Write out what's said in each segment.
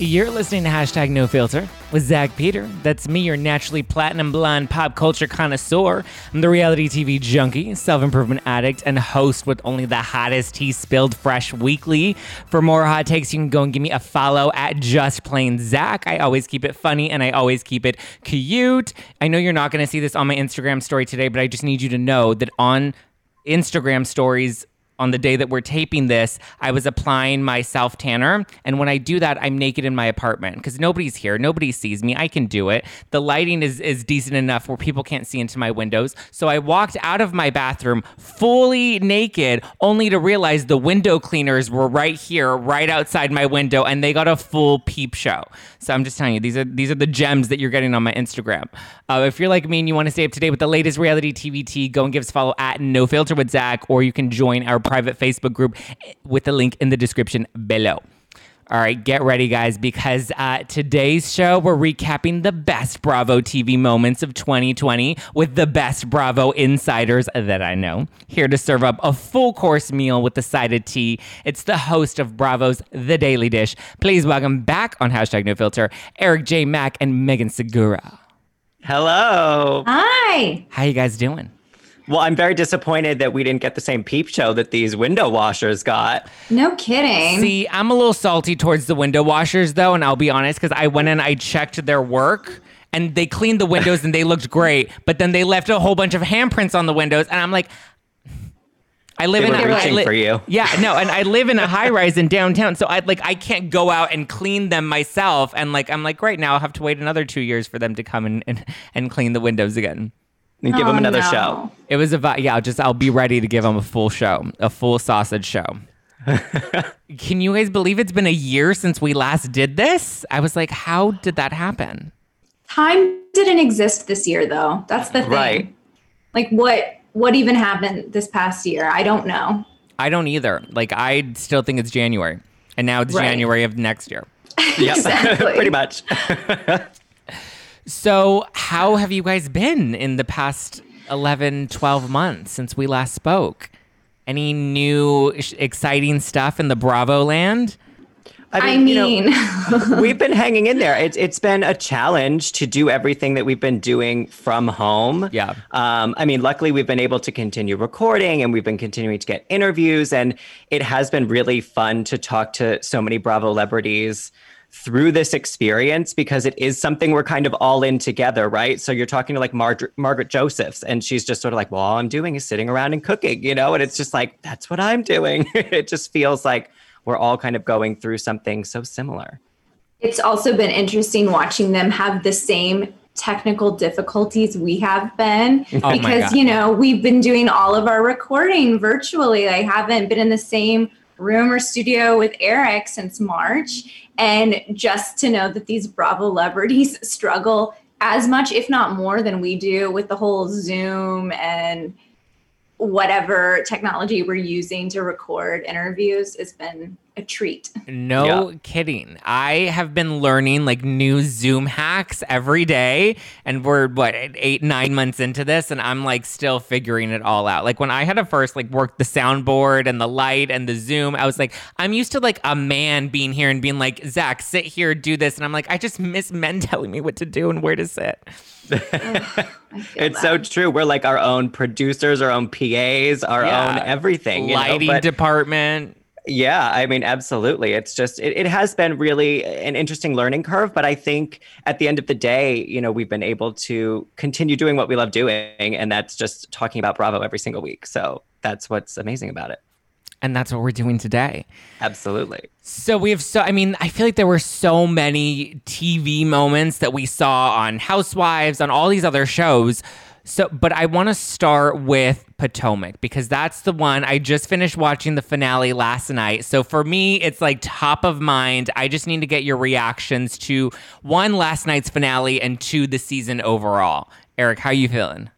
You're listening to hashtag no filter with Zach Peter. That's me, your naturally platinum blonde pop culture connoisseur. I'm the reality TV junkie, self improvement addict, and host with only the hottest tea spilled fresh weekly. For more hot takes, you can go and give me a follow at just plain Zach. I always keep it funny and I always keep it cute. I know you're not going to see this on my Instagram story today, but I just need you to know that on Instagram stories, on the day that we're taping this, I was applying my self tanner. And when I do that, I'm naked in my apartment because nobody's here. Nobody sees me. I can do it. The lighting is, is decent enough where people can't see into my windows. So I walked out of my bathroom fully naked, only to realize the window cleaners were right here, right outside my window, and they got a full peep show. So I'm just telling you, these are these are the gems that you're getting on my Instagram. Uh, if you're like me and you want to stay up to date with the latest reality TV go and give us a follow at No Filter with Zach, or you can join our private Facebook group with the link in the description below. All right, get ready, guys, because uh, today's show, we're recapping the best Bravo TV moments of 2020 with the best Bravo insiders that I know. Here to serve up a full course meal with the side of tea, it's the host of Bravo's The Daily Dish. Please welcome back on hashtag no filter, Eric J. Mack and Megan Segura. Hello. Hi. How you guys doing? Well, I'm very disappointed that we didn't get the same peep show that these window washers got. No kidding. See, I'm a little salty towards the window washers though, and I'll be honest because I went and I checked their work and they cleaned the windows and they looked great, but then they left a whole bunch of handprints on the windows, and I'm like. I live They in were a, I reaching li- for you. Yeah, no, and I live in a high rise in downtown, so I like I can't go out and clean them myself, and like I'm like great now I'll have to wait another two years for them to come and and, and clean the windows again. And give Oh, them another no. show. It was a vi- yeah. I'll just I'll be ready to give them a full show, a full sausage show. Can you guys believe it's been a year since we last did this? I was like, how did that happen? Time didn't exist this year though. That's the thing. Right. Like what what even happened this past year? I don't know. I don't either. Like I still think it's January, and now it's Right. January of next year. Yep. Exactly. Pretty much. So how have you guys been in the past 11, 12 months since we last spoke? Any new exciting stuff in the Bravo land? I you know, mean, we've been hanging in there. It's it's been a challenge to do everything that we've been doing from home. Yeah. Um, I mean, luckily we've been able to continue recording and we've been continuing to get interviews, and it has been really fun to talk to so many Bravo celebrities through this experience because it is something we're kind of all in together, right? So you're talking to like Margaret Margaret Josephs, and she's just sort of like, "Well, all I'm doing is sitting around and cooking," you know, and it's just like that's what I'm doing. it just feels like we're all kind of going through something so similar. it's also been interesting watching them have the same technical difficulties we have been Oh because you know we've been doing all of our recording virtually i haven't been in the same room or studio with eric since march and just to know that these bravo celebrities struggle as much if not more than we do with the whole zoom and whatever technology we're using to record interviews has been a treat No Yeah. kidding. I have been learning like new Zoom hacks every day, and we're what eight, nine months into this, and I'm like still figuring it all out. Like when I had to first like work the soundboard and the light and the Zoom, I was like, I'm used to like a man being here and being like, Zach, sit here, do this, and I'm like, I just miss men telling me what to do and where to sit. Oh, I feel It's so true. We're like our own producers, our own PAs, our Yeah. own everything. you know? Lighting But- department. Yeah, I mean, absolutely. It's just, it, it has been really an interesting learning curve. But I think at the end of the day, you know, we've been able to continue doing what we love doing. And that's just talking about Bravo every single week. So that's what's amazing about it. And that's what we're doing today. Absolutely. So we have so I mean, I feel like there were so many TV moments that we saw on Housewives, on all these other shows. So but I want to start with Potomac because that's the one I just finished watching the finale last night. So for me, it's like top of mind. I just need to get your reactions to one last night's finale and two the season overall. Eric, how are you feeling?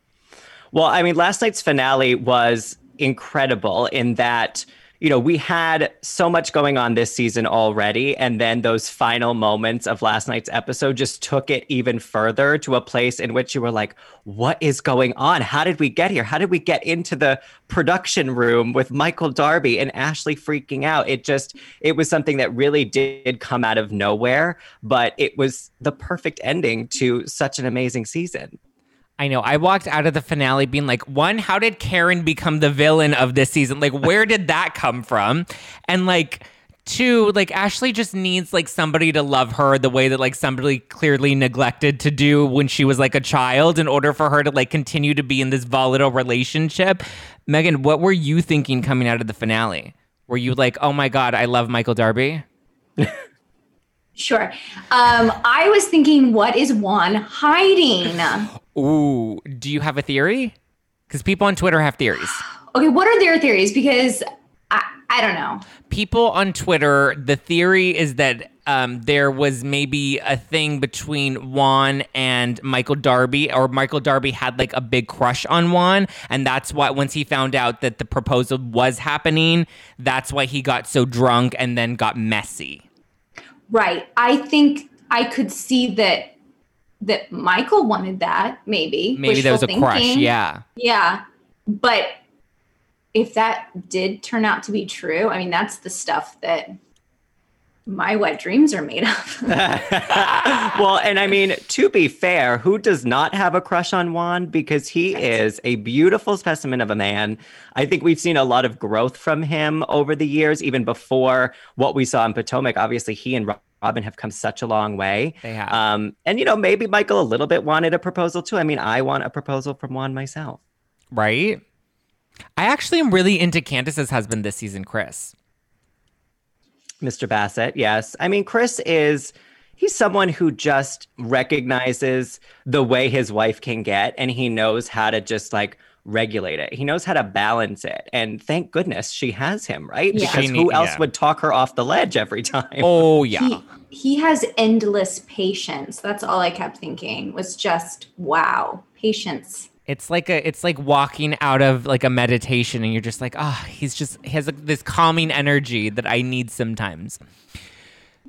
Well, I mean, last night's finale was incredible in that you know, we had so much going on this season already. And then those final moments of last night's episode just took it even further to a place in which you were like, what is going on? How did we get here? How did we get into the production room with Michael Darby and Ashley freaking out? It just, it was something that really did come out of nowhere, but it was the perfect ending to such an amazing season. I know. I walked out of the finale being like, one, how did Karen become the villain of this season? Like, where did that come from? And like, two, like Ashley just needs like somebody to love her the way that like somebody clearly neglected to do when she was like a child in order for her to like continue to be in this volatile relationship. Megan, what were you thinking coming out of the finale? Were you like, oh my God, I love Michael Darby? Sure. Um, I was thinking, what is Juan hiding? Ooh, do you have a theory? Because people on Twitter have theories. Okay, what are their theories? Because I, I don't know. People on Twitter, the theory is that um, there was maybe a thing between Juan and Michael Darby, or Michael Darby had like a big crush on Juan, and that's why once he found out that the proposal was happening, that's why he got so drunk and then got messy. Right. I think I could see that that Michael wanted that, maybe. Maybe there was a wishful crush. Yeah. Yeah. But if that did turn out to be true, I mean, that's the stuff that my wet dreams are made of. well, and I mean, to be fair, who does not have a crush on Juan? Because he is a beautiful specimen of a man. I think we've seen a lot of growth from him over the years, even before what we saw in Potomac. Obviously, he and Robin have come such a long way. They have. Um, and, you know, maybe Michael a little bit wanted a proposal too. I mean, I want a proposal from Juan myself. Right? I actually am really into Candace's husband this season, Chris. Mr. Bassett, yes. I mean, Chris is he's someone who just recognizes the way his wife can get and he knows how to just like regulate it. He knows how to balance it. And thank goodness she has him, right? Yeah. Because She who need- else yeah. would talk her off the ledge every time? Oh, yeah. he, he has endless patience. That's all I kept thinking was just, wow, patience. It's like a it's like walking out of like a meditation and you're just like, ah, he's just he has like this calming energy that I need sometimes.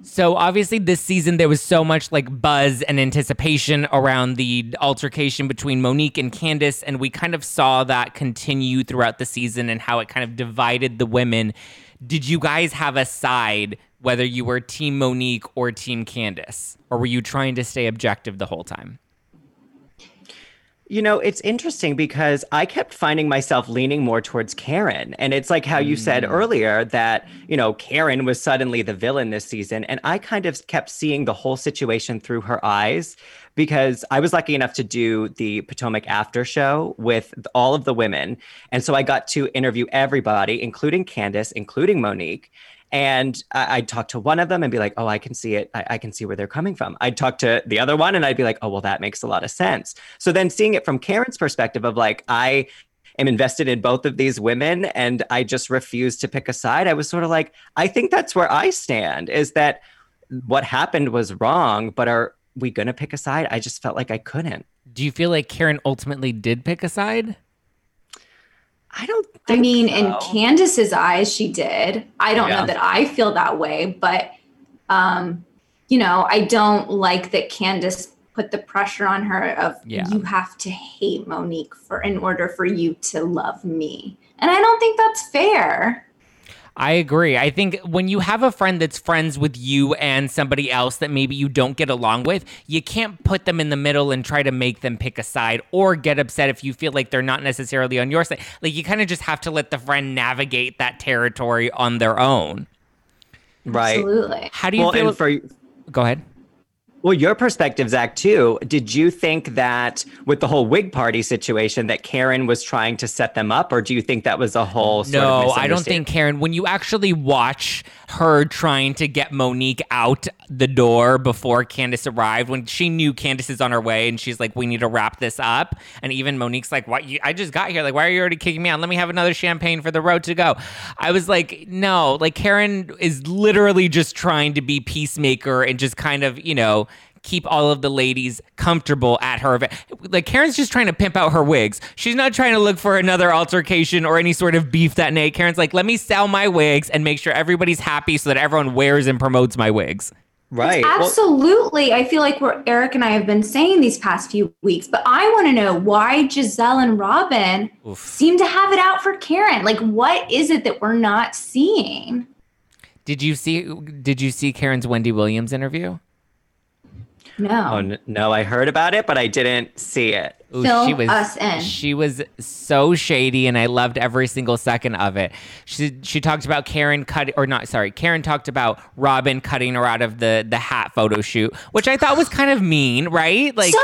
So obviously this season there was so much like buzz and anticipation around the altercation between Monique and Candace and we kind of saw that continue throughout the season and how it kind of divided the women. Did you guys have a side whether you were team Monique or team Candace or were you trying to stay objective the whole time? You know, it's interesting because I kept finding myself leaning more towards Karen. And it's like how you said mm. earlier that, you know, Karen was suddenly the villain this season. And I kind of kept seeing the whole situation through her eyes because I was lucky enough to do the Potomac after show with all of the women. And so I got to interview everybody, including Candace, including Monique. And I- I'd talk to one of them and be like, oh, I can see it. I-, I can see where they're coming from. I'd talk to the other one and I'd be like, oh, well, that makes a lot of sense. So then seeing it from Karen's perspective of like, I am invested in both of these women and I just refuse to pick a side, I was sort of like, I think that's where I stand is that what happened was wrong, but are we going to pick a side? I just felt like I couldn't. Do you feel like Karen ultimately did pick a side? I don't I mean, in so. Candace's eyes, she did. I don't Yeah. know that I feel that way, but um, you know, I don't like that Candace put the pressure on her of Yeah. you have to hate Monique for in order for you to love me. And I don't think that's fair. I agree. I think when you have a friend that's friends with you and somebody else that maybe you don't get along with, you can't put them in the middle and try to make them pick a side or get upset if you feel like they're not necessarily on your side. Like you kind of just have to let the friend navigate that territory on their own. right. Absolutely. How do you Well, feel? and for Go ahead. Well, your perspective, Zach, too. Did you think that with the whole wig party situation that Karen was trying to set them up, or do you think that was a whole sort of No, I don't think Karen. When you actually watch her trying to get Monique out the door before Candace arrived, when she knew Candace is on her way, and she's like, "We need to wrap this up," and even Monique's like, "What? I just got here. Like, why are you already kicking me out? Let me have another champagne for the road to go." I was like, "No." Like Karen is literally just trying to be peacemaker and just kind of, you know keep all of the ladies comfortable at her event. Like Karen's just trying to pimp out her wigs. She's not trying to look for another altercation or any sort of beef that night. Karen's like, let me sell my wigs and make sure everybody's happy so that everyone wears and promotes my wigs. Right. Well, Absolutely. I feel like what Eric and I have been saying these past few weeks, but I want to know why Gizelle and Robin Oof. seem to have it out for Karen. Like, what is it that we're not seeing? Did you see did you see Karen's Wendy Williams interview? No. oh, n- no, I heard about it, but I didn't see it. Ooh, Fill us in. She was so shady, and I loved every single second of it. She she talked about Karen cut or not. Sorry, Karen talked about Robin cutting her out of the the hat photo shoot, which I thought was kind of mean, right? Like. so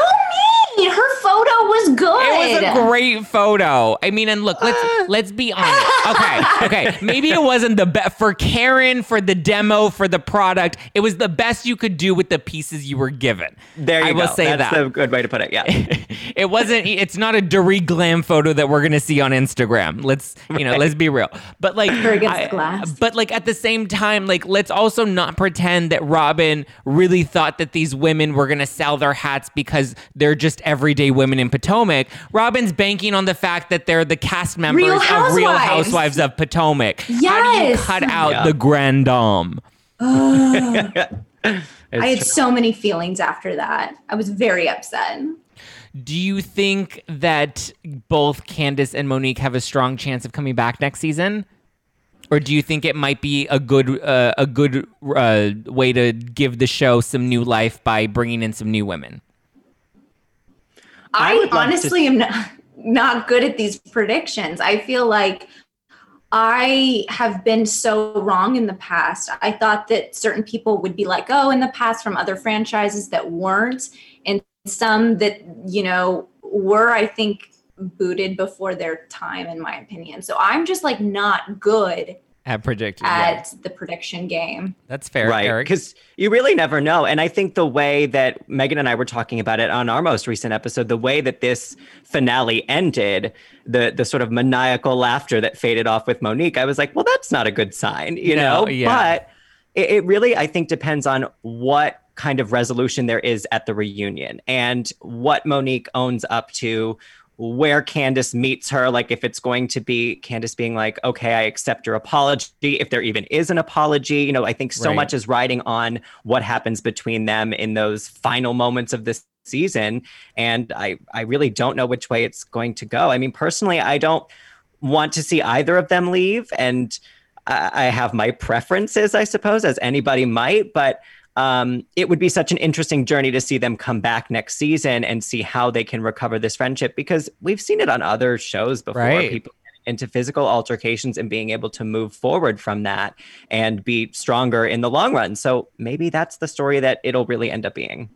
mean. Her photo was good. It was a great photo. I mean, and look, let's ah. let's be honest. Okay, okay. Maybe it wasn't the best for Karen for the demo for the product. It was the best you could do with the pieces you were given. There you I go. will say That's that a good way to put it. Yeah. it wasn't it's not a Dory glam photo that we're gonna see on Instagram. Let's you know, let's be real. But like Her I- glass. But like at the same time, like let's also not pretend that Robin really thought that these women were gonna sell their hats because they're just everyday women in Potomac. Robin's banking on the fact that they're the cast members Real of Real Housewives. Housewives of Potomac. How do you cut out Yeah. the grand dame? I had so many feelings after that. I was very upset. Do you think that both Candace and Monique have a strong chance of coming back next season? Or do you think it might be a good uh, a good uh, way to give the show some new life by bringing in some new women? I I, love to- honestly am not, not good at these predictions. I feel like I have been so wrong in the past. I thought that certain people would be like, oh, in the past from other franchises that weren't, and some that, you know, were, I think, booted before their time, in my opinion. So I'm just like not good At predicting, at the prediction game. that's fair, right because you really never know and i think the way that megan and i were talking about it on our most recent episode the way that this finale ended the the sort of maniacal laughter that faded off with monique i was like well that's not a good sign you No, know yeah. but it, it really i think depends on what kind of resolution there is at the reunion and what monique owns up to where Candace meets her, like if it's going to be Candace being like, okay, I accept your apology, if there even is an apology. You know, I think so Right. much is riding on what happens between them in those final moments of this season. And I, I really don't know which way it's going to go. I mean, personally, I don't want to see either of them leave. And I, I have my preferences, I suppose, as anybody might, but um, it would be such an interesting journey to see them come back next season and see how they can recover this friendship because we've seen it on other shows before. Right. People into physical altercations and being able to move forward from that and be stronger in the long run. So maybe that's the story that it'll really end up being.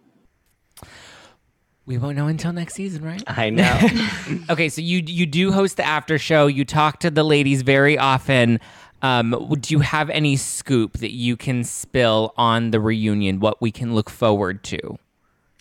we won't know until next season, right? I know. Okay, so you you do host the after show. You talk to the ladies very often. Um, do you have any scoop that you can spill on the reunion? What we can look forward to?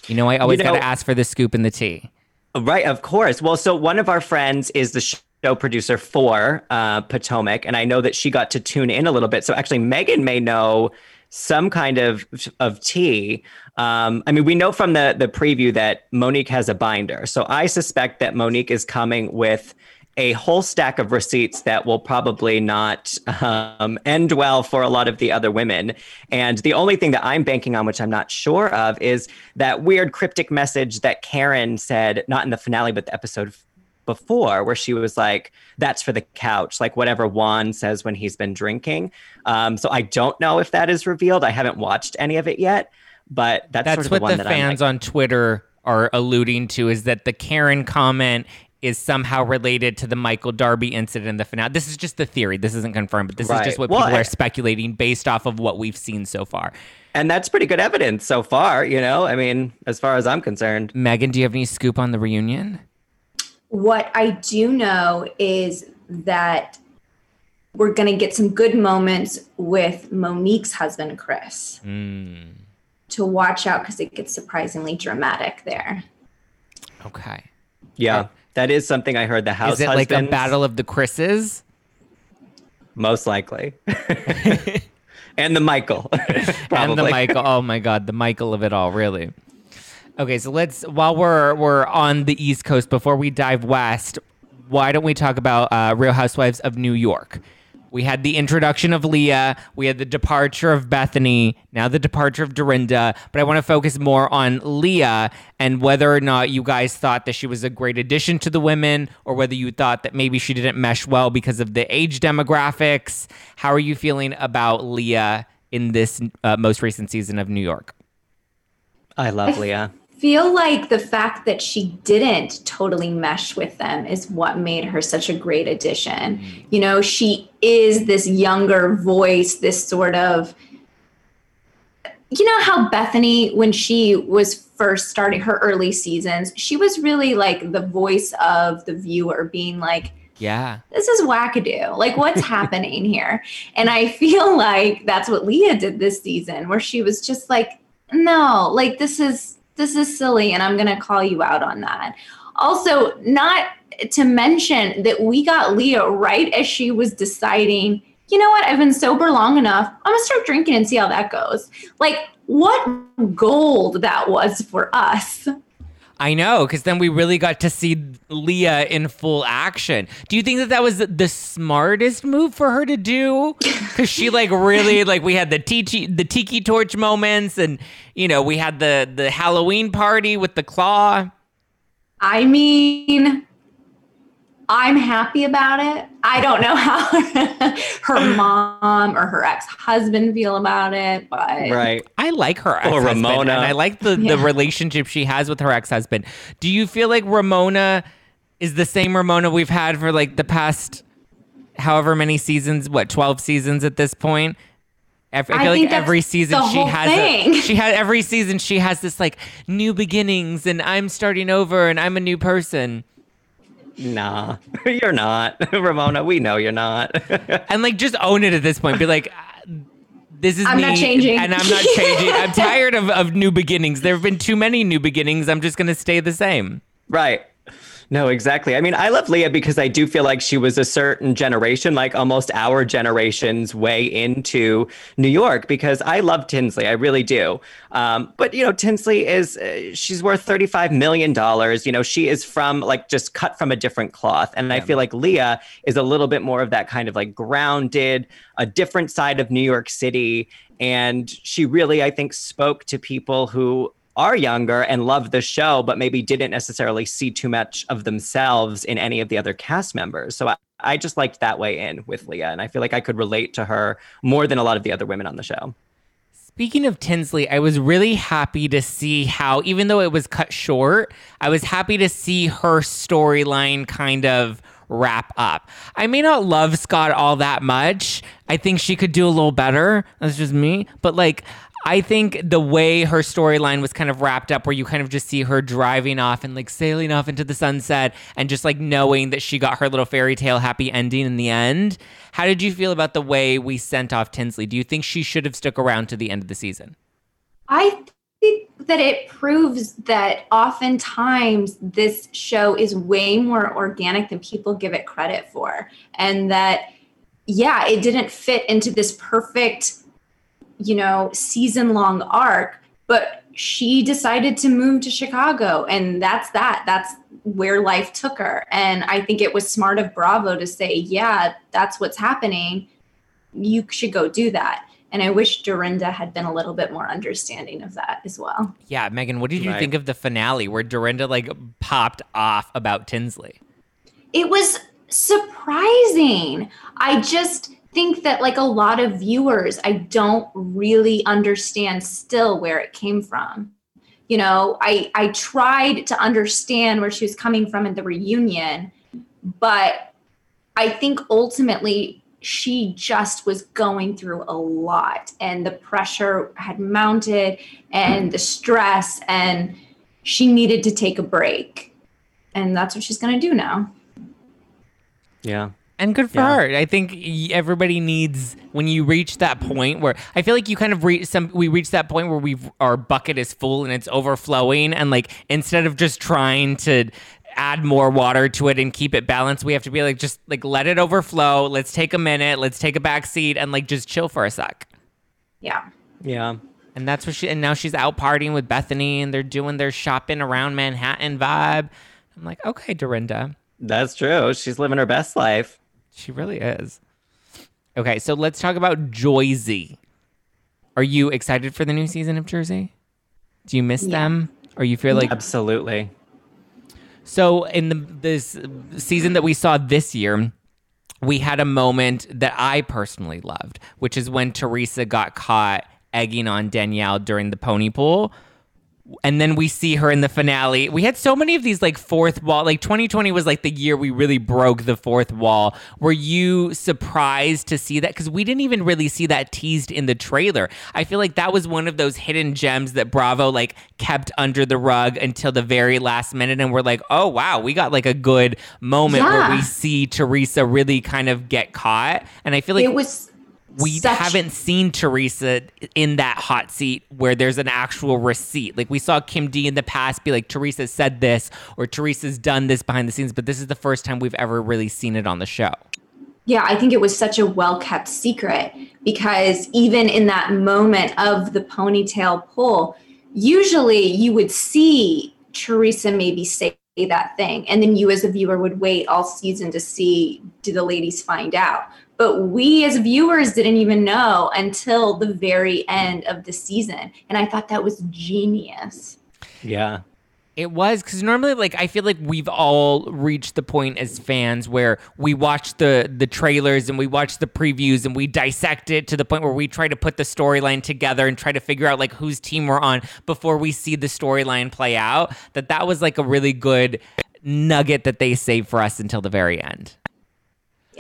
You know, I always know- got to ask for the scoop and the tea. Right, of course. Well, so one of our friends is the show producer for uh, Potomac, and I know that she got to tune in a little bit. So actually, Megan may know some kind of of tea. Um, I mean, we know from the the preview that Monique has a binder, so I suspect that Monique is coming with a whole stack of receipts that will probably not um, end well for a lot of the other women. And the only thing that I'm banking on, which I'm not sure of, is that weird cryptic message that Karen said, not in the finale, but the episode before, where she was like, that's for the couch, like whatever Juan says when he's been drinking. Um, so I don't know if that is revealed. I haven't watched any of it yet, but that's, That's sort of what the one the fans like, on Twitter are alluding to is that the Karen comment is somehow related to the Michael Darby incident in the finale. This is just the theory. This isn't confirmed, but this is just what Well, people I- are speculating based off of what we've seen so far. and that's pretty good evidence so far, you know? I mean, as far as I'm concerned. Megan, do you have any scoop on the reunion? What I do know is that we're going to get some good moments with Monique's husband, Chris, Mm, to watch out because it gets surprisingly dramatic there. okay. Yeah, that is something I heard the house Is it like a battle of the Chris's? Most likely. and the Michael. And the Michael. Oh my God, the Michael of it all, really. Okay, so let's while we're we're on the East Coast before we dive west, why don't we talk about uh, Real Housewives of New York? We had the introduction of Leah, we had the departure of Bethany, now the departure of Dorinda, but I want to focus more on Leah and whether or not you guys thought that she was a great addition to the women or whether you thought that maybe she didn't mesh well because of the age demographics. How are you feeling about Leah in this uh, most recent season of New York? I love Leah feel like the fact that she didn't totally mesh with them is what made her such a great addition. Mm. You know, she is this younger voice, this sort of you know how Bethany, when she was first starting her early seasons, she was really like the voice of the viewer, being like, yeah, this is wackadoo. Like, what's happening here? And I feel like that's what Leah did this season, where she was just like, no, like, this is this is silly and I'm going to call you out on that. Also, not to mention that we got Leah right as she was deciding, you know what, I've been sober long enough. I'm going to start drinking and see how that goes. Like, what gold that was for us. I know, because then we really got to see Leah in full action. Do you think that that was the smartest move for her to do? Because she like really like we had the tiki the tiki torch moments, and you know we had the the Halloween party with the claw. I mean, I'm happy about it. I don't know how her mom or her ex husband feel about it, but right. I like her or Ramona, and I like the yeah. the relationship she has with her ex husband. Do you feel like Ramona is the same Ramona we've had for like the past however many seasons? What twelve seasons at this point? I feel I like every season she has a, she had every season she has this like new beginnings and I'm starting over and I'm a new person. Nah, you're not, Ramona. We know you're not. and like, just own it at this point. Be like, uh, this is I'm me, not changing, and I'm not changing. I'm tired of, of new beginnings. There have been too many new beginnings. I'm just gonna stay the same. Right. No, exactly. I mean, I love Leah because I do feel like she was a certain generation, like almost our generation's way into New York, because I love Tinsley. I really do. Um, but, you know, Tinsley is, uh, she's worth $35 million. You know, she is from like just cut from a different cloth. And yeah. I feel like Leah is a little bit more of that kind of like grounded, a different side of New York City. And she really, I think, spoke to people who are younger and love the show, but maybe didn't necessarily see too much of themselves in any of the other cast members. So I, I just liked that way in with Leah. And I feel like I could relate to her more than a lot of the other women on the show. Speaking of Tinsley, I was really happy to see how, even though it was cut short, I was happy to see her storyline kind of wrap up. I may not love Scott all that much. I think she could do a little better. That's just me. But like, I think the way her storyline was kind of wrapped up, where you kind of just see her driving off and like sailing off into the sunset and just like knowing that she got her little fairy tale happy ending in the end. How did you feel about the way we sent off Tinsley? Do you think she should have stuck around to the end of the season? I think that it proves that oftentimes this show is way more organic than people give it credit for. And that, yeah, it didn't fit into this perfect you know, season long arc, but she decided to move to Chicago and that's that. That's where life took her. And I think it was smart of Bravo to say, yeah, that's what's happening. You should go do that. And I wish Dorinda had been a little bit more understanding of that as well. Yeah, Megan, what did you right. think of the finale where Dorinda like popped off about Tinsley? It was surprising. I just think that like a lot of viewers i don't really understand still where it came from. You know i i tried to understand where she was coming from in the reunion but i think ultimately she just was going through a lot and the pressure had mounted and the stress and she needed to take a break. And that's what she's going to do now. Yeah and good for yeah. her. I think everybody needs when you reach that point where I feel like you kind of reach some. We reach that point where we our bucket is full and it's overflowing, and like instead of just trying to add more water to it and keep it balanced, we have to be like just like let it overflow. Let's take a minute. Let's take a back seat and like just chill for a sec. Yeah. Yeah. And that's what she and now she's out partying with Bethany and they're doing their shopping around Manhattan vibe. I'm like, okay, Dorinda. That's true. She's living her best life. She really is. Okay, so let's talk about Joyzy. Are you excited for the new season of Jersey? Do you miss them? Or you feel like Absolutely. so in the this season that we saw this year, we had a moment that I personally loved, which is when Teresa got caught egging on Danielle during the pony pool. And then we see her in the finale. We had so many of these like fourth wall. Like 2020 was like the year we really broke the fourth wall. Were you surprised to see that? Because we didn't even really see that teased in the trailer. I feel like that was one of those hidden gems that Bravo like kept under the rug until the very last minute. And we're like, oh wow, we got like a good moment where we see Teresa really kind of get caught. And I feel like it was we such- haven't seen Teresa in that hot seat where there's an actual receipt. Like we saw Kim D in the past be like, Teresa said this or Teresa's done this behind the scenes, but this is the first time we've ever really seen it on the show. Yeah, I think it was such a well kept secret because even in that moment of the ponytail pull, usually you would see Teresa maybe say that thing, and then you as a viewer would wait all season to see do the ladies find out. But we as viewers didn't even know until the very end of the season. And I thought that was genius. Yeah. It was because normally, like, I feel like we've all reached the point as fans where we watch the the trailers and we watch the previews and we dissect it to the point where we try to put the storyline together and try to figure out like whose team we're on before we see the storyline play out. That that was like a really good nugget that they saved for us until the very end.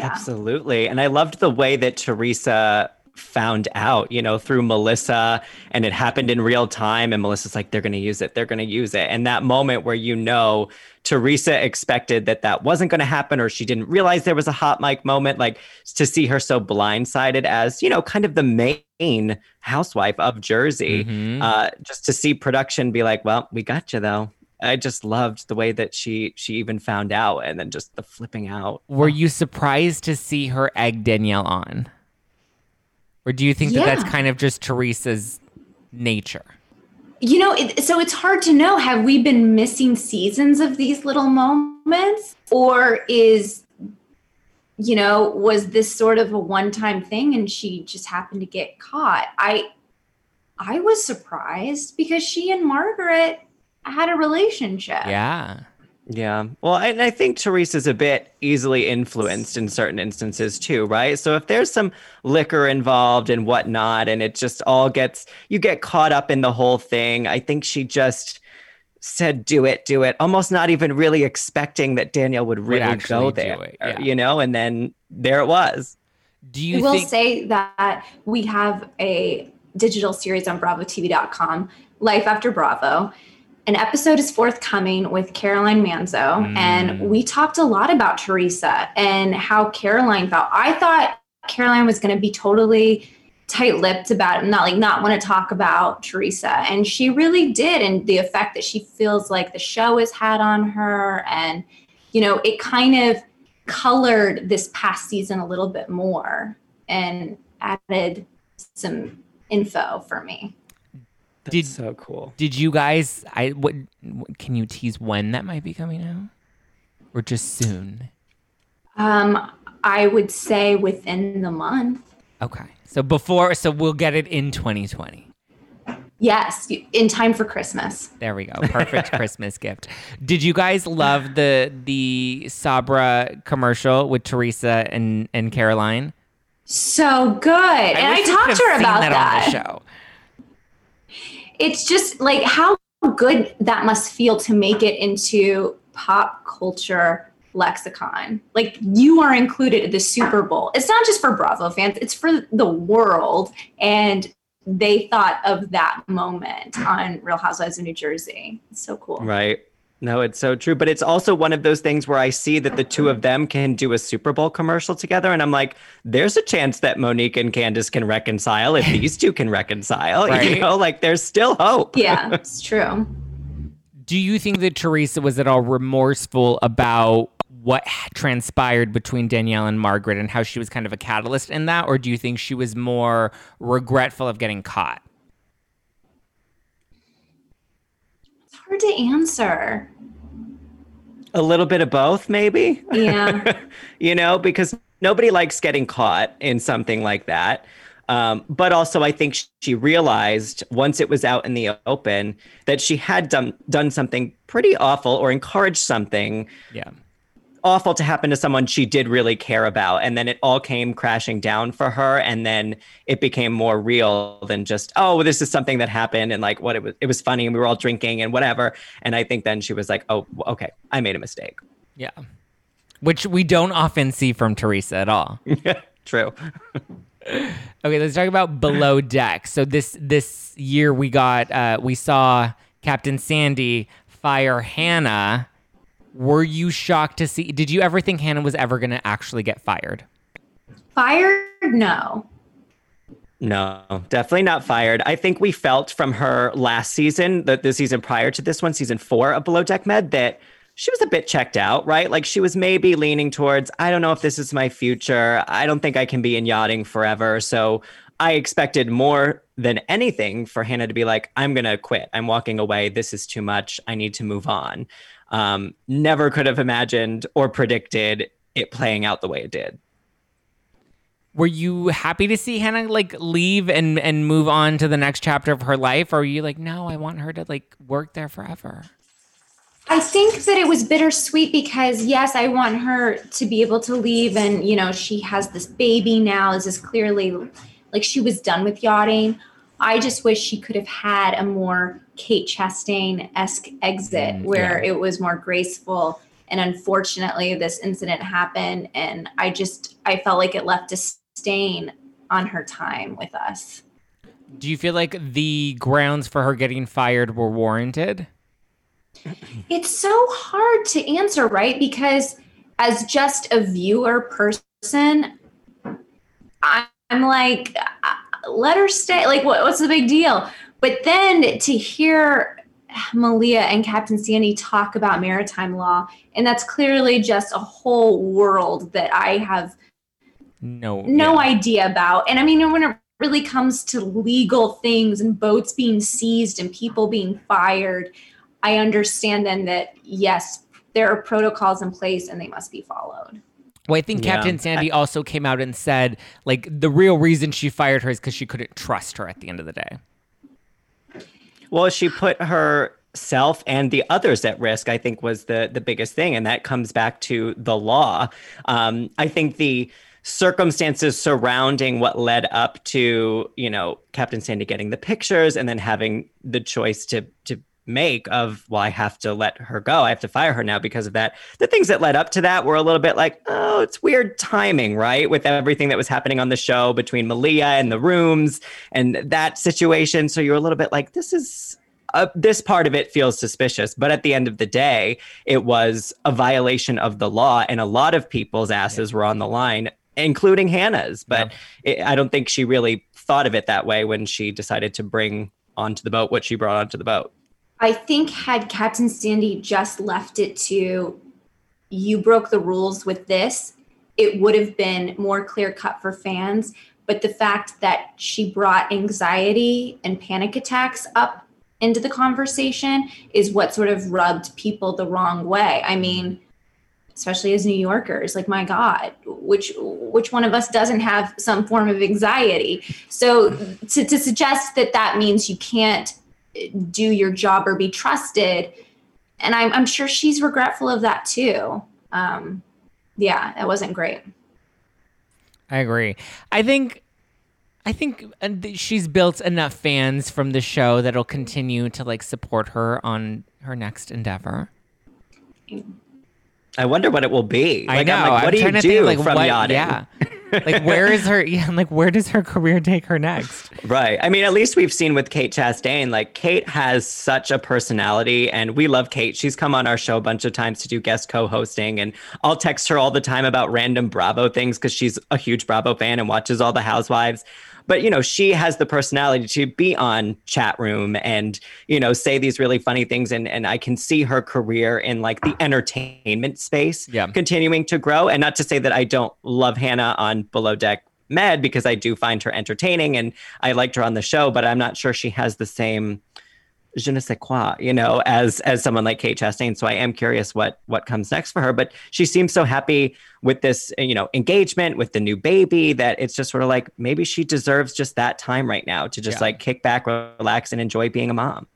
Yeah. Absolutely. And I loved the way that Teresa found out, you know, through Melissa and it happened in real time. And Melissa's like, they're going to use it. They're going to use it. And that moment where you know Teresa expected that that wasn't going to happen or she didn't realize there was a hot mic moment, like to see her so blindsided as, you know, kind of the main housewife of Jersey, Mhm. uh, just to see production be like, well, we got you though. I just loved the way that she she even found out and then just the flipping out. Were you surprised to see her egg Danielle on? Or do you think that that's kind of just Teresa's nature? You know, it, so it's hard to know. Have we been missing seasons of these little moments? Or is, you know, was this sort of a one time thing and she just happened to get caught? I. I was surprised because she and Margaret had a relationship. Yeah. Yeah. Well, and I think Teresa's a bit easily influenced in certain instances too, right? So if there's some liquor involved and whatnot, and it just all gets, you get caught up in the whole thing, I think she just said, do it, do it, almost not even really expecting that Danielle would really actually go do there, it, yeah. you know? And then there it was. Do I you will think say that we have a digital series on BravoTV.com, Life After Bravo. An episode is forthcoming with Caroline Manzo, Mm. and we talked a lot about Teresa and how Caroline felt. I thought Caroline was going to be totally tight-lipped about it, not like not want to talk about Teresa, and she really did, and the effect that she feels like the show has had on her, and you know, it kind of colored this past season a little bit more and added some info for me. That's Did- so cool. did you guys I what, what can you tease when that might be coming out? Or just soon? Um, I would say within the month. Okay. So before so we'll get it in 2020. Yes, in time for Christmas. There we go. Perfect Christmas gift. Did you guys love the the Sabra commercial with Teresa and and Caroline? So good. and I talked to her about that, that. on the show. It's just like how good that must feel to make it into pop culture lexicon. Like you are included at the Super Bowl. It's not just for Bravo fans, it's for the world. And they thought of that moment on Real Housewives of New Jersey. It's so cool. Right. No, it's so true. But it's also one of those things where I see that the two of them can do a Super Bowl commercial together. And I'm like, there's a chance that Monique and Candace can reconcile if these two can reconcile. Right. You know, like there's still hope. Yeah, it's true. Do you think that Teresa was at all remorseful about what transpired between Danielle and Margaret and how she was kind of a catalyst in that? Or do you think she was more regretful of getting caught? Hard to answer. A little bit of both, maybe. Yeah. you know, because nobody likes getting caught in something like that. Um, but also, I think she realized once it was out in the open that she had done done something pretty awful or encouraged something Yeah. Awful to happen to someone she did really care about, and then it all came crashing down for her, and then it became more real than just oh, this is something that happened, and like what it was, it was funny, and we were all drinking and whatever. And I think then she was like, oh, okay, I made a mistake. Yeah. Which we don't often see from Teresa at all. True. Okay, let's talk about below deck. So this this year we got uh, we saw Captain Sandy fire Hannah. Were you shocked to see? Did you ever think Hannah was ever going to actually get fired? Fired? No. No, definitely not fired. I think we felt from her last season, the, the season prior to this one, season four of Below Deck Med, that she was a bit checked out, right? Like she was maybe leaning towards, I don't know if this is my future. I don't think I can be in yachting forever. So I expected more than anything for Hannah to be like, I'm going to quit. I'm walking away. This is too much. I need to move on. Um, never could have imagined or predicted it playing out the way it did. Were you happy to see Hannah like leave and and move on to the next chapter of her life, or were you like, no, I want her to like work there forever? I think that it was bittersweet because yes, I want her to be able to leave and you know, she has this baby now. Is this is clearly like she was done with yachting. I just wish she could have had a more Kate Chastain esque exit Mm, where yeah. it was more graceful. And unfortunately, this incident happened, and I just I felt like it left a stain on her time with us. Do you feel like the grounds for her getting fired were warranted? It's so hard to answer, right? Because as just a viewer person, I'm like, let her stay. Like, what, what's the big deal? But then to hear Malia and Captain Sandy talk about maritime law, and that's clearly just a whole world that I have No. no yeah. idea about. And I mean, when it really comes to legal things and boats being seized and people being fired, I understand then that yes, there are protocols in place and they must be followed. Well, I think Yeah. Captain Sandy also came out and said like the real reason she fired her is because she couldn't trust her at the end of the day. Well, she put herself and the others at risk. I think was the the biggest thing, and that comes back to the law. Um, I think the circumstances surrounding what led up to you know Captain Sandy getting the pictures and then having the choice to to make of well I have to let her go. I have to fire her now because of that. The things that led up to that were a little bit like oh it's weird timing right with everything that was happening on the show between Malia and the rooms and that situation. So you're a little bit like this is uh, this part of it feels suspicious, but at the end of the day, it was a violation of the law, and a lot of people's asses were on the line, including Hannah's. But it, I don't think she really thought of it that way when she decided to bring onto the boat what she brought onto the boat. I think had Captain Sandy just left it to you broke the rules with this, it would have been more clear cut for fans. But the fact that she brought anxiety and panic attacks up into the conversation is what sort of rubbed people the wrong way. I mean, especially as New Yorkers, like my God, which which one of us doesn't have some form of anxiety? So to, to suggest that that means you can't do your job or be trusted, and I'm, I'm sure she's regretful of that too. Um, yeah, that wasn't great. I agree. I think I think she's built enough fans from the show that'll continue to like support her on her next endeavor. I wonder what it will be. I Like, know. I'm like, what I'm do you do think, like, from what, yachting? Yeah. like where is her yeah, like where does her career take her next? Right. I mean, at least we've seen with Kate Chastain, like Kate has such a personality and we love Kate. She's come on our show a bunch of times to do guest co-hosting and I'll text her all the time about random Bravo things because she's a huge Bravo fan and watches all the housewives. But you know, she has the personality to be on chat room and, you know, say these really funny things and and I can see her career in like the entertainment space Yeah. continuing to grow. And not to say that I don't love Hannah on Below Deck Med because I do find her entertaining and I liked her on the show, but I'm not sure she has the same je ne sais quoi, you know, as as someone like Kate Chastain. So I am curious what what comes next for her. But she seems so happy with this, you know, engagement with the new baby that it's just sort of like maybe she deserves just that time right now to just Yeah. like kick back, relax, and enjoy being a mom.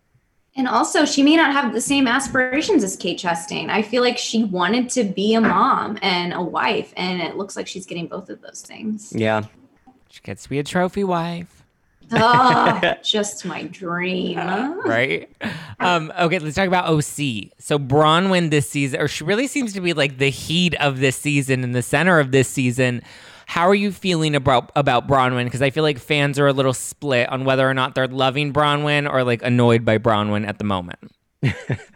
And also, she may not have the same aspirations as Kate Chastain. I feel like she wanted to be a mom and a wife, and it looks like she's getting both of those things. Yeah. She gets to be a trophy wife. Oh, just my dream. right? Um, okay, let's talk about OC. So Bronwyn this season, or she really seems to be like the heat of this season and the center of this season. How are you feeling about about Bronwyn? Because I feel like fans are a little split on whether or not they're loving Bronwyn or like annoyed by Bronwyn at the moment.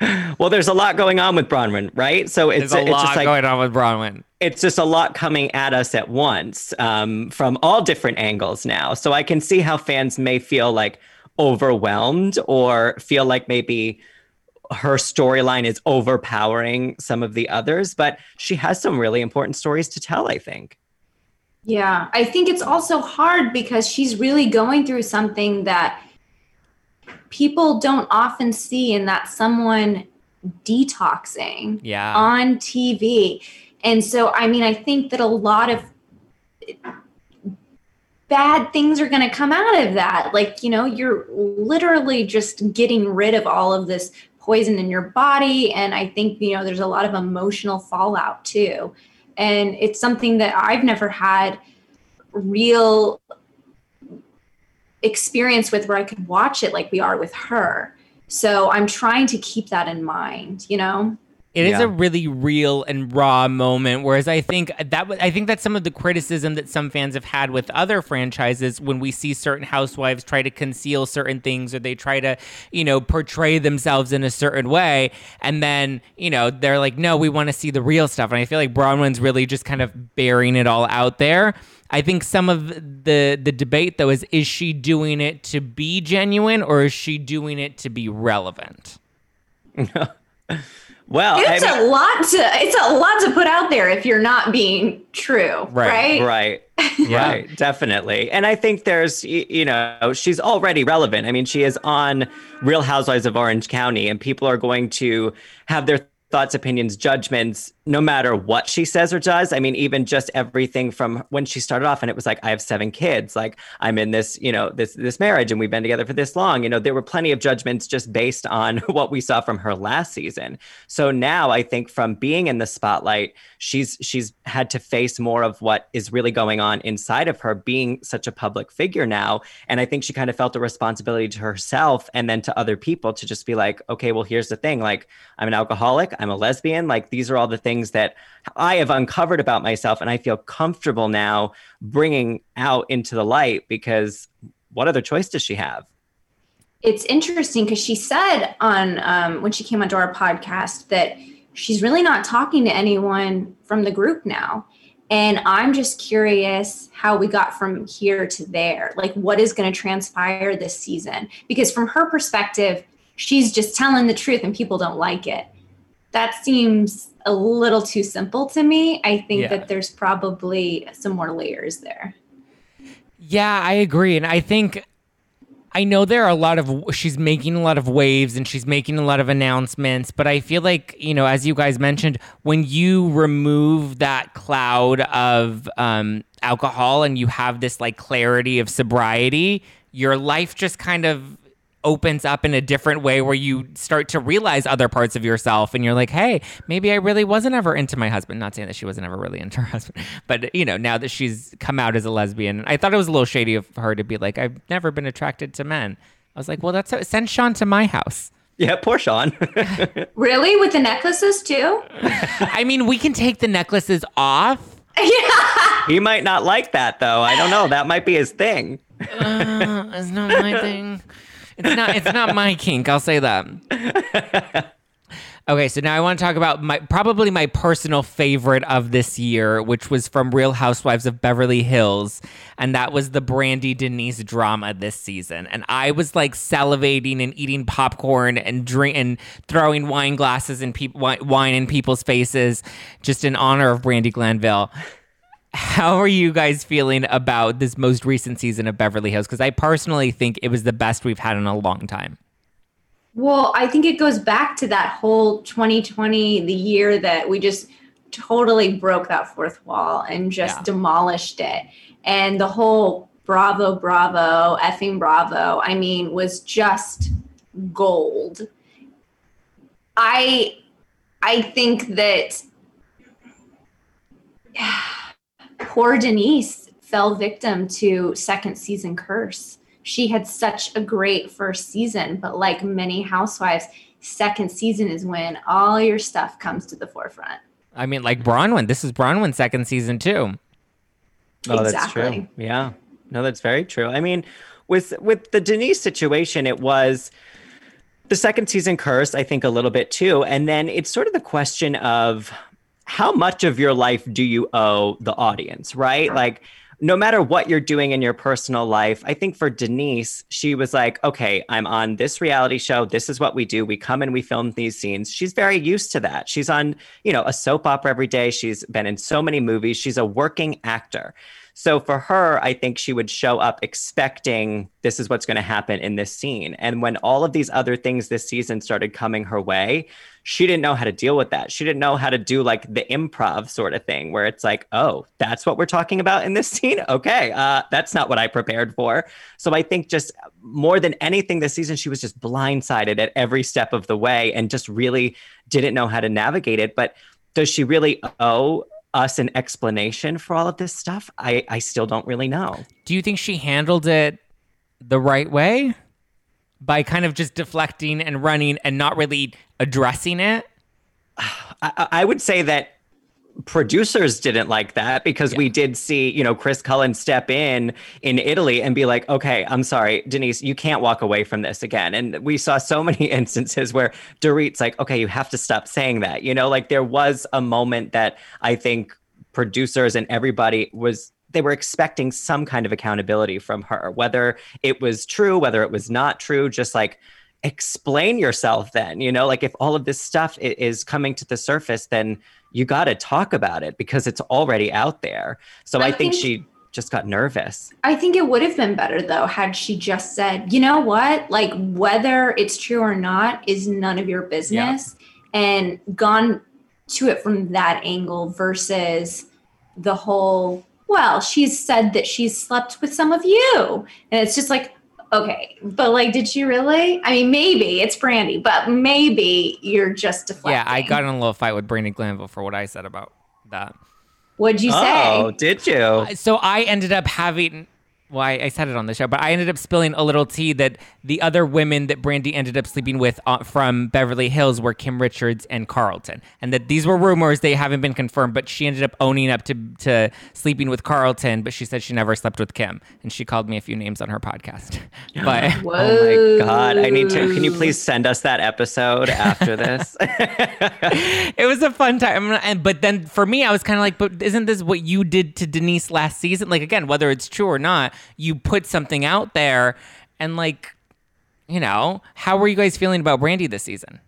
Well, there's a lot going on with Bronwyn, right? So it's There's a it's lot just like going on with Bronwyn. it's just a lot coming at us at once um, from all different angles now. So I can see how fans may feel like overwhelmed or feel like maybe her storyline is overpowering some of the others, but she has some really important stories to tell, I think. Yeah, I think it's also hard because she's really going through something that people don't often see, and that's someone detoxing Yeah. on TV. And so, I mean, I think that a lot of bad things are going to come out of that. Like, you know, you're literally just getting rid of all of this poison in your body. And I think, you know, there's a lot of emotional fallout too. And it's something that I've never had real experience with where I could watch it like we are with her. So I'm trying to keep that in mind, you know? It is Yeah. a really real and raw moment. Whereas I think that I think that's some of the criticism that some fans have had with other franchises when we see certain housewives try to conceal certain things or they try to, you know, portray themselves in a certain way, and then you know they're like, no, we want to see the real stuff. And I feel like Bronwyn's really just kind of bearing it all out there. I think some of the the debate though is is she doing it to be genuine or is she doing it to be relevant? Well, It's I mean- a lot to it's a lot to put out there if you're not being true, Right, right? Right. Right, definitely. And I think there's, you know, she's already relevant. I mean, she is on Real Housewives of Orange County, and people are going to have their thoughts, opinions, judgments, no matter what she says or does. I mean, even just everything from when she started off and it was like, I have seven kids, like I'm in this, you know, this this marriage and we've been together for this long. You know, there were plenty of judgments just based on what we saw from her last season. So now I think from being in the spotlight, she's she's had to face more of what is really going on inside of her being such a public figure now. And I think she kind of felt a responsibility to herself and then to other people to just be like, okay, well, here's the thing. Like, I'm an alcoholic, I'm a lesbian. Like, these are all the things that I have uncovered about myself. And I feel comfortable now bringing out into the light because what other choice does she have? It's interesting because she said on um, when she came onto our podcast that she's really not talking to anyone from the group now. And I'm just curious how we got from here to there. Like, what is going to transpire this season? Because from her perspective, she's just telling the truth and people don't like it. That seems a little too simple to me. I think Yeah. that there's probably some more layers there. Yeah, I agree. And I think I know there are a lot of she's making a lot of waves and she's making a lot of announcements, but I feel like, you know, as you guys mentioned, when you remove that cloud of um, alcohol and you have this like clarity of sobriety, your life just kind of opens up in a different way where you start to realize other parts of yourself and you're like, hey, maybe I really wasn't ever into my husband. Not saying that she wasn't ever really into her husband, but you know, now that she's come out as a lesbian, I thought it was a little shady of her to be like, I've never been attracted to men. I was like, well, that's send Sean to my house. Yeah, poor Sean. Really? With the necklaces too? I mean, we can take the necklaces off. Yeah. he might not like that though. I don't know. That might be his thing. Uh, it's not my thing. It's not. It's not my kink. I'll say that. Okay, so now I want to talk about my probably my personal favorite of this year, which was from Real Housewives of Beverly Hills, and that was the Brandi Denise drama this season. And I was like salivating and eating popcorn and drink and throwing wine glasses and wi- wine in people's faces, just in honor of Brandi Glanville. How are you guys feeling about this most recent season of Beverly Hills? Because I personally think it was the best we've had in a long time. Well, I think it goes back to that whole 2020, the year that we just totally broke that fourth wall and just Yeah. demolished it. And the whole bravo, bravo, effing bravo, I mean, was just gold. I I think that poor Denise fell victim to second season curse. She had such a great first season, but like many housewives, second season is when all your stuff comes to the forefront. I mean, like Bronwyn. This is Bronwyn's second season too. Oh, that's true. Yeah. No, that's very true. I mean, with with the Denise situation, it was the second season curse, I think a little bit too. And then it's sort of the question of how much of your life do you owe the audience, right? Like no matter what you're doing in your personal life, I think for Denise, she was like, okay, I'm on this reality show. This is what we do. We come and we film these scenes. She's very used to that. She's on, you know, a soap opera every day. She's been in so many movies. She's a working actor. So for her, I think she would show up expecting this is what's going to happen in this scene. And when all of these other things this season started coming her way, she didn't know how to deal with that. She didn't know how to do like the improv sort of thing where it's like, oh, that's what we're talking about in this scene. Okay, uh, that's not what I prepared for. So I think just more than anything this season, she was just blindsided at every step of the way and just really didn't know how to navigate it. But does she really owe us an explanation for all of this stuff? I, I still don't really know. Do you think she handled it the right way by kind of just deflecting and running and not really addressing it? I, I would say that producers didn't like that because we did see, you know, Chris Cullen step in in Italy and be like, okay, I'm sorry, Denise, you can't walk away from this again. And we saw so many instances where Dorit's like, okay, you have to stop saying that. You know, like there was a moment that I think producers and everybody was they were expecting some kind of accountability from her, whether it was true, whether it was not true, just like explain yourself then you know like if all of this stuff is coming to the surface then you got to talk about it because it's already out there. So i, I think, think- she just got nervous. I think it would have been better though had she just said, you know what, like whether it's true or not is none of your business, and gone to it from that angle versus the whole, well, she's said that she's slept with some of you. And it's just like, okay, but like, did she really? I mean, maybe it's Brandi, but maybe you're just deflecting. Yeah, I got in a little fight with Brandi Glanville for what I said about that. What'd you oh say? Oh, did you uh, So I ended up having. Well, I, I said it on the show, but I ended up spilling a little tea that the other women that Brandi ended up sleeping with uh, from Beverly Hills were Kim Richards and Carlton, and that these were rumors; they haven't been confirmed. But she ended up owning up to to sleeping with Carlton, but she said she never slept with Kim, and she called me a few names on her podcast. but Whoa. oh my god i need to can you please send us that episode after this it was a fun time. And but then for me, I was kind of like, but isn't this what you did to Denise last season? Like again, whether it's true or not, you put something out there, and like, you know, how were you guys feeling about Brandi this season?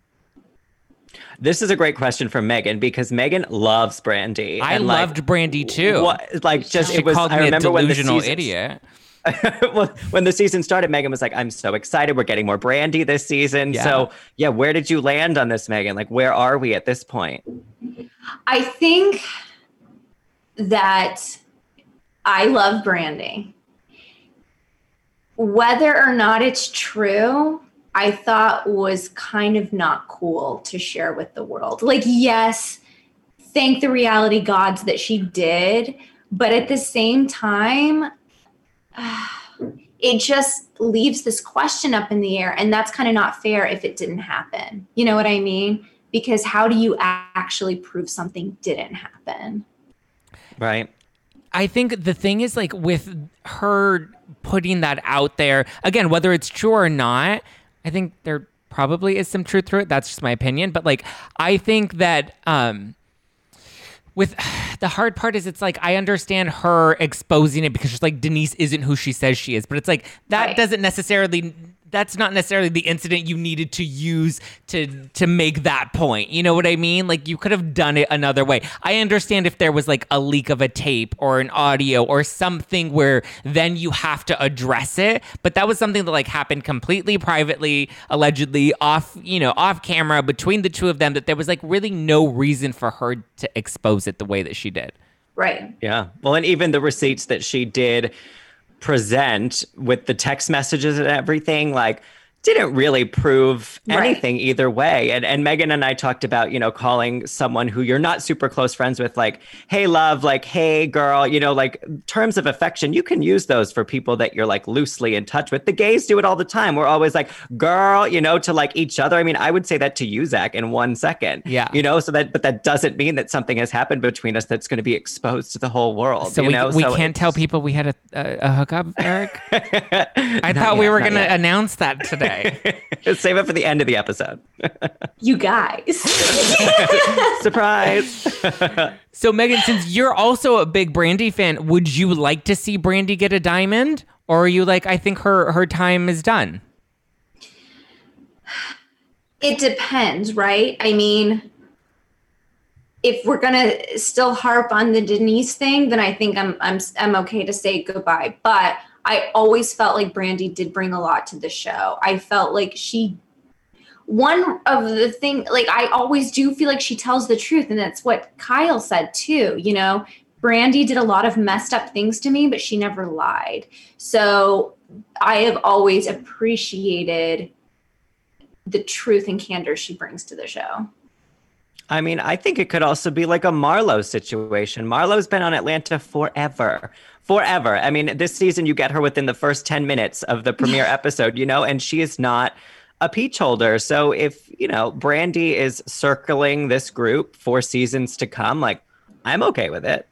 this is a great question from megan because megan loves Brandi I and, like, loved Brandi too. what like just She it was called i me a remember when the delusional seasons- idiot. when the season started, Megan was like, I'm so excited. We're getting more Brandi this season. Yeah. So, yeah, where did you land on this, Megan? Like, where are we at this point? I think that I love branding. Whether or not it's true, I thought was kind of not cool to share with the world. Like, yes, thank the reality gods that she did, but at the same time, it just leaves this question up in the air. And that's kind of not fair if it didn't happen. You know what I mean? Because how do you actually prove something didn't happen? Right. I think the thing is like with her putting that out there again, whether it's true or not, I think there probably is some truth to it. That's just my opinion. But like, I think that um, with the hard part is it's like I understand her exposing it because she's like Denise isn't who she says she is, but it's like that Right. doesn't necessarily that's not necessarily the incident you needed to use to to make that point. You know what I mean? Like you could have done it another way. I understand if there was like a leak of a tape or an audio or something where then you have to address it, but that was something that like happened completely privately, allegedly off, you know, off camera between the two of them that there was like really no reason for her to expose it the way that she did. Right. Yeah. Well, and even the receipts that she did present with the text messages and everything, like didn't really prove Right. anything either way. And and Megan and I talked about, you know, calling someone who you're not super close friends with like, "Hey love," like, "Hey girl," you know, like terms of affection. You can use those for people that you're like loosely in touch with. The gays do it all the time. We're always like, "Girl," you know, to like each other. I mean, I would say that to you, Zach, in one second. Yeah. You know, so that but that doesn't mean that something has happened between us that's going to be exposed to the whole world. So you we, know? we So can't tell people we had a, a, a hookup, Eric. I thought we were going to announce that today. Save it for the end of the episode. You guys. Surprise. so Megan, since you're also a big Brandi fan, would you like to see Brandi get a diamond, or are you like, I think her her time is done? it depends, right? I mean, if we're gonna still harp on the Denise thing, then I think I'm I'm I'm okay to say goodbye. But I always felt like Brandi did bring a lot to the show. I felt like she one of the thing like I always do feel like she tells the truth, and that's what Kyle said too. You know, Brandi did a lot of messed up things to me, but she never lied. So I have always appreciated the truth and candor she brings to the show. I mean, I think it could also be like a Marlo situation. Marlo's been on Atlanta forever. Forever. I mean, this season you get her within the first 10 minutes of the premiere episode, you know, and she is not a peach holder. So if, you know, Brandi is circling this group for seasons to come, like I'm okay with it.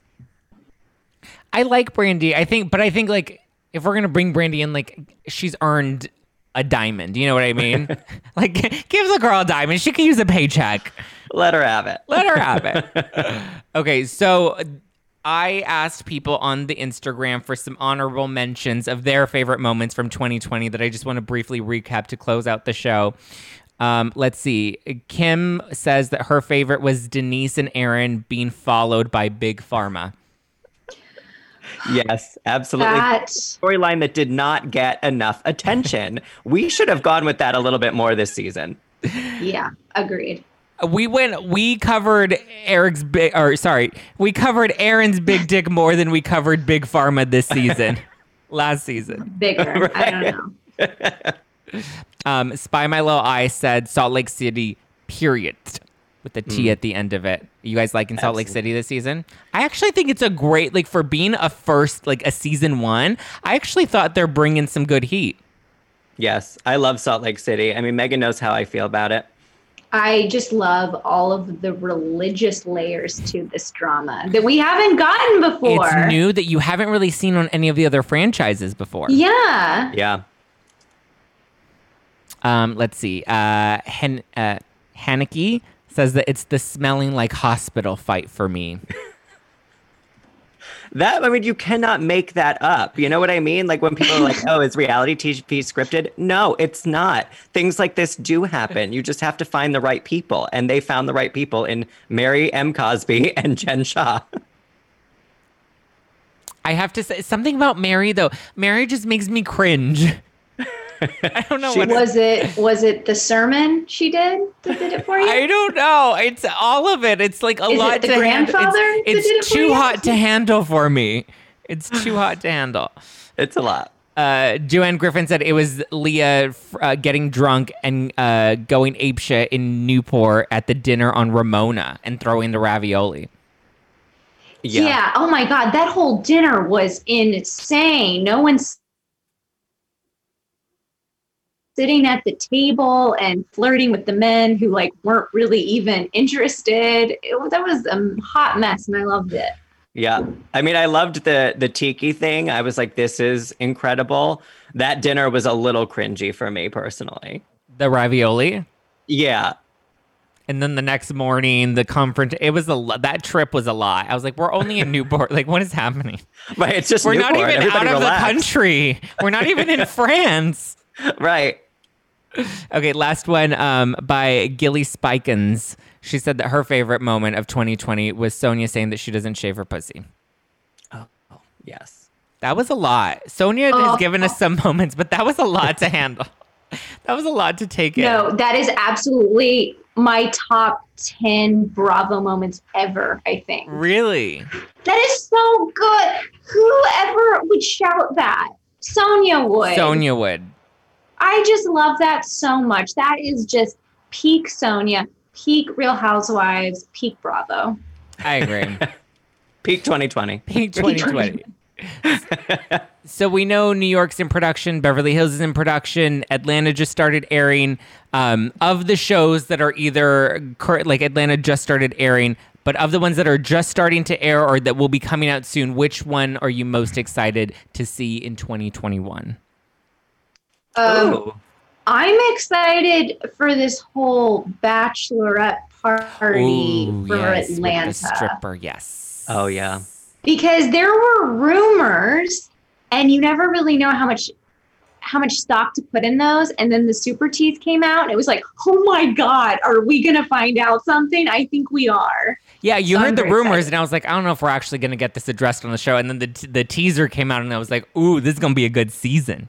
I like Brandi. I think, but I think like if we're gonna bring Brandi in, like she's earned a diamond. You know what I mean? like, give the girl a diamond. She can use a paycheck. Let her have it. Let her have it. okay, so I asked people on the Instagram for some honorable mentions of their favorite moments from 2020 that I just want to briefly recap to close out the show. Um, let's see. Kim says that her favorite was Denise and Aaron being followed by Big Pharma. Yes, absolutely. That Storyline that did not get enough attention. we should have gone with that a little bit more this season. yeah, agreed. We went. We covered Eric's big, or sorry, we covered Aaron's big dick more than we covered Big Pharma this season. Last season. Bigger. I don't know. Um, Spy My Little Eye said Salt Lake City, period, with the T at the end of it. You guys like in Salt Lake City this season? I actually think it's a great, like, for being a first, like, a season one, I actually thought they're bringing some good heat. Yes, I love Salt Lake City. I mean, Megan knows how I feel about it. I just love all of the religious layers to this drama that we haven't gotten before. It's new that you haven't really seen on any of the other franchises before. Yeah. Yeah. Um, let's see. Uh, Hen- uh, Haneke says that it's the smelling like hospital fight for me. That I mean, you cannot make that up. You know what I mean? Like when people are like, "Oh, is reality TV scripted?" No, it's not. Things like this do happen. You just have to find the right people, and they found the right people in Mary M. Cosby and Jen Shah. I have to say something about Mary though. Mary just makes me cringe. I don't know She- what. Was it was it the sermon she did that did it for you? I don't know. It's all of it. It's like a Is it lot the to handle. grandfather that It's, did it it's for too you? hot to handle for me. It's too hot to handle. It's a lot. Uh, Joanne Griffin said it was Leah uh, getting drunk and uh, going apeshit in Newport at the dinner on Ramona and throwing the ravioli. Yeah. Yeah. Oh my God. That whole dinner was insane. No one's sitting at the table and flirting with the men who like weren't really even interested. It, that was a hot mess, and I loved it. Yeah. I mean, I loved the the tiki thing. I was like, "This is incredible." That dinner was a little cringy for me personally. The ravioli. Yeah. And then the next morning, the confront. It was a lo- that trip was a lot. I was like, we're only in Newport. Like, what is happening? Right. It's just We're not even Everybody out of relax. the country. We're not even in France. Right. Okay, last one um, by Gilly Spikens. She said that her favorite moment of 2020 was Sonja saying that she doesn't shave her pussy. Oh, yes. That was a lot. Sonja Oh. has given us some moments, but that was a lot to handle. That was a lot to take in. No, that is absolutely my top 10 Bravo moments ever, I think. Really? That is so good. Whoever would shout that? Sonja would. Sonja would. I just love that so much. That is just peak Sonja, peak Real Housewives, peak Bravo. I agree. Peak 2020. Peak 2020. so we know New York's in production, Beverly Hills is in production, Atlanta just started airing. Um, of the shows that are either cur- like Atlanta just started airing, but of the ones that are just starting to air or that will be coming out soon, which one are you most excited to see in 2021? Um, Ooh. I'm excited for this whole bachelorette party Ooh, for yes, with the Atlanta stripper, yes. Oh, yeah. because there were rumors, and you never really know how much how much stock to put in those. And then the super teeth came out, and it was like, oh my god, are we gonna find out something? I think we are. Yeah, you So I'm heard the rumors, excited. and I was like, I don't know if we're actually going to get this addressed on the show. And then the, t- the teaser came out, and I was like, ooh, this is going to be a good season.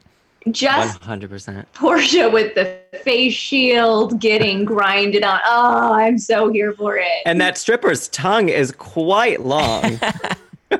Just 100%. Porsha with the face shield getting grinded on. Oh, I'm so here for it. And that stripper's tongue is quite long.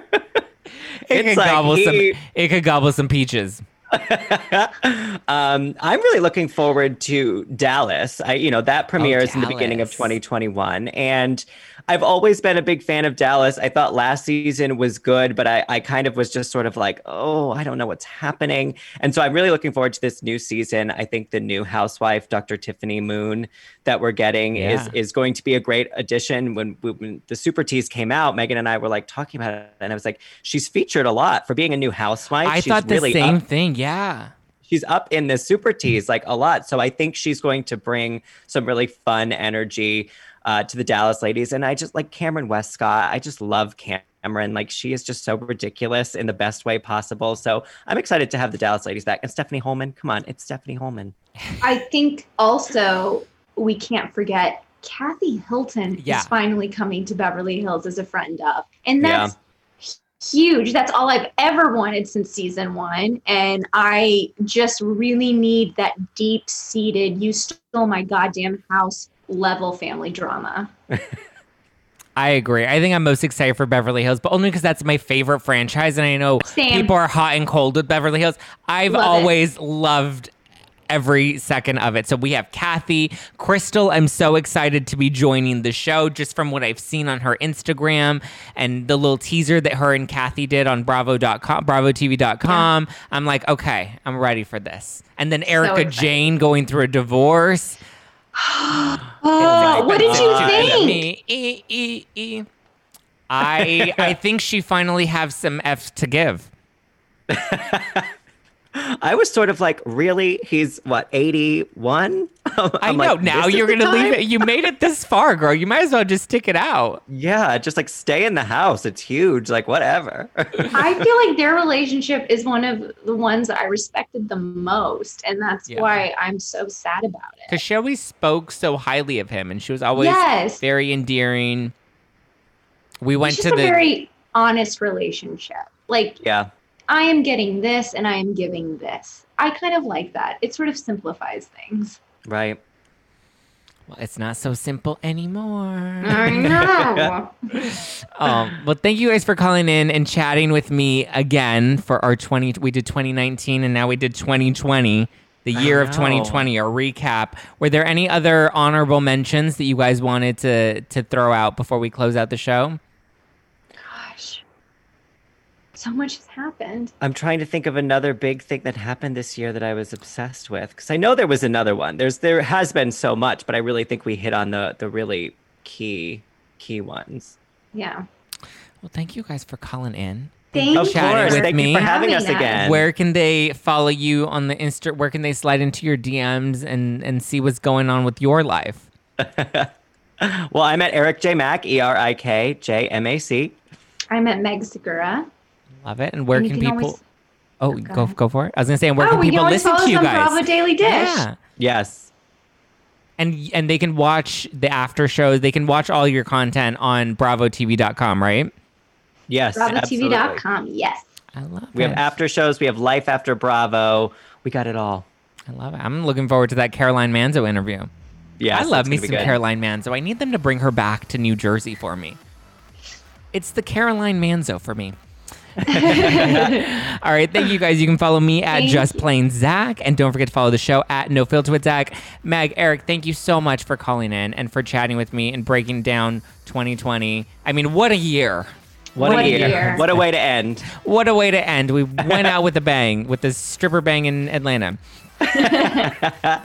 It It's could like gobble he- some. It could gobble some peaches. um, I'm really looking forward to Dallas. I, you know, that premieres in the beginning of 2021, and I've always been a big fan of Dallas. I thought last season was good, but I, I kind of was just sort of like, oh, I don't know what's happening. And so I'm really looking forward to this new season. I think the new housewife, Dr. Tiffany Moon, that we're getting is Yeah. is going to be a great addition. When, when the Super Teas came out, Megan and I were like talking about it, and I was like, she's featured a lot for being a new housewife. I she's thought the really same up thing. Yeah. she's up in the super teas like a lot. So I think she's going to bring some really fun energy uh, to the Dallas ladies. And I just like Kameron Westcott. I just love Cameron. Like she is just so ridiculous in the best way possible. So I'm excited to have the Dallas ladies back. And Stephanie Hollman, come on, it's Stephanie Hollman. I think also we can't forget Kathy Hilton Yeah. is finally coming to Beverly Hills as a friend of. And that's huge. That's all I've ever wanted since season one. And I just really need that deep seated, you stole my goddamn house level family drama. I agree. I think I'm most excited for Beverly Hills, but only because that's my favorite franchise, and I know Same. people are hot and cold with Beverly Hills. I've Love it. always loved every second of it. So we have Kathy, Crystal. I'm so excited to be joining the show just from what I've seen on her Instagram and the little teaser that her and Kathy did on Bravo.com, BravoTV.com. I'm like, okay, I'm ready for this. And then Erika excited. Jayne going through a divorce. Oh, what did you think? E, e, e. I I think she finally has some F to give. I was sort of like, really? He's what, 81? I know. now you're gonna leave it. You made it this far, girl. You might as well just stick it out. Yeah, just like stay in the house. It's huge. Like, whatever. I feel like their relationship is one of the ones that I respected the most. And that's Yeah. why I'm so sad about it. Because she always spoke so highly of him, and she was always yes. very endearing. We went it's to just the a very honest relationship. Like yeah. I am getting this and I am giving this. I kind of like that. It sort of simplifies things. Right. well, it's not so simple anymore. I know. um, well, thank you guys for calling in and chatting with me again for our 20. We did 2019 and now we did 2020, the year of 2020, a recap. Were there any other honorable mentions that you guys wanted to to throw out before we close out the show? Gosh. So much has happened. I'm trying to think of another big thing that happened this year that I was obsessed with because I know there was another one. There's there has been so much, but I really think we hit on the the really key key ones. Yeah. Well, thank you guys for calling in. Thank Of you. Chatting course, with thank me. you for having us us. again. Where can they follow you on the Insta? Where can they slide into your DMs and and see what's going on with your life? well, I'm at Eric J Mac E R I K J M A C. I'm at Meg Segura. Love it. And where And can, can people? always- oh, oh go go go for it. I was gonna say, and where oh, can we can people always listen follow to us you on guys? Bravo Daily Dish. Yeah. Yes. And and they can watch the after shows. They can watch all your content on bravotv.com, right? Yes. absolutely. BravoTV.com. Yes. I love it. We have after shows. We have life after Bravo. We got it all. I love it. I'm looking forward to that Caroline Manzo interview. Yeah, I love it's me some good. Caroline Manzo. I need them to bring her back to New Jersey for me. It's the Caroline Manzo for me. All right, thank you guys. You can follow me at Thank Just. Plain Zach, and don't forget to follow the show at No Filter with Zach. Meg, Eric, thank you so much for calling in and for chatting with me and breaking down 2020. I mean, what a year! What, What a a year. year. What a way to end. What a way to end. We went out with a bang with the stripper bang in Atlanta.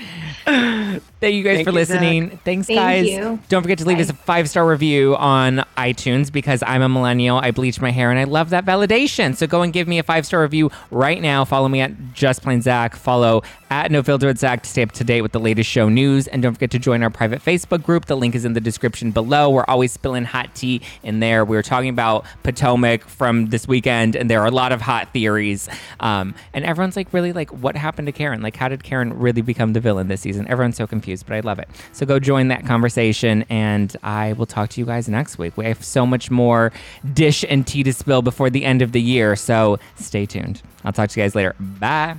Thank you guys Thank for you, Zach. listening. Thanks, Thank guys. you. Don't forget to leave Bye. us a five star review on iTunes because I'm a millennial. I bleach my hair and I love that validation. So go and give me a five star review right now. Follow me at Just Plain Zach. Follow at No Filter with Zach to stay up to date with the latest show news. And don't forget to join our private Facebook group. The link is in the description below. We're always spilling hot tea in there. We were talking about Potomac from this weekend, and there are a lot of hot theories. Um, and everyone's like, really, like, what happened to Karen? Like, how did Karen really become the villain this season? Everyone's so confused, but I love it. So go join that conversation, and I will talk to you guys next week. We have so much more dish and tea to spill before the end of the year. So stay tuned. I'll talk to you guys later. Bye.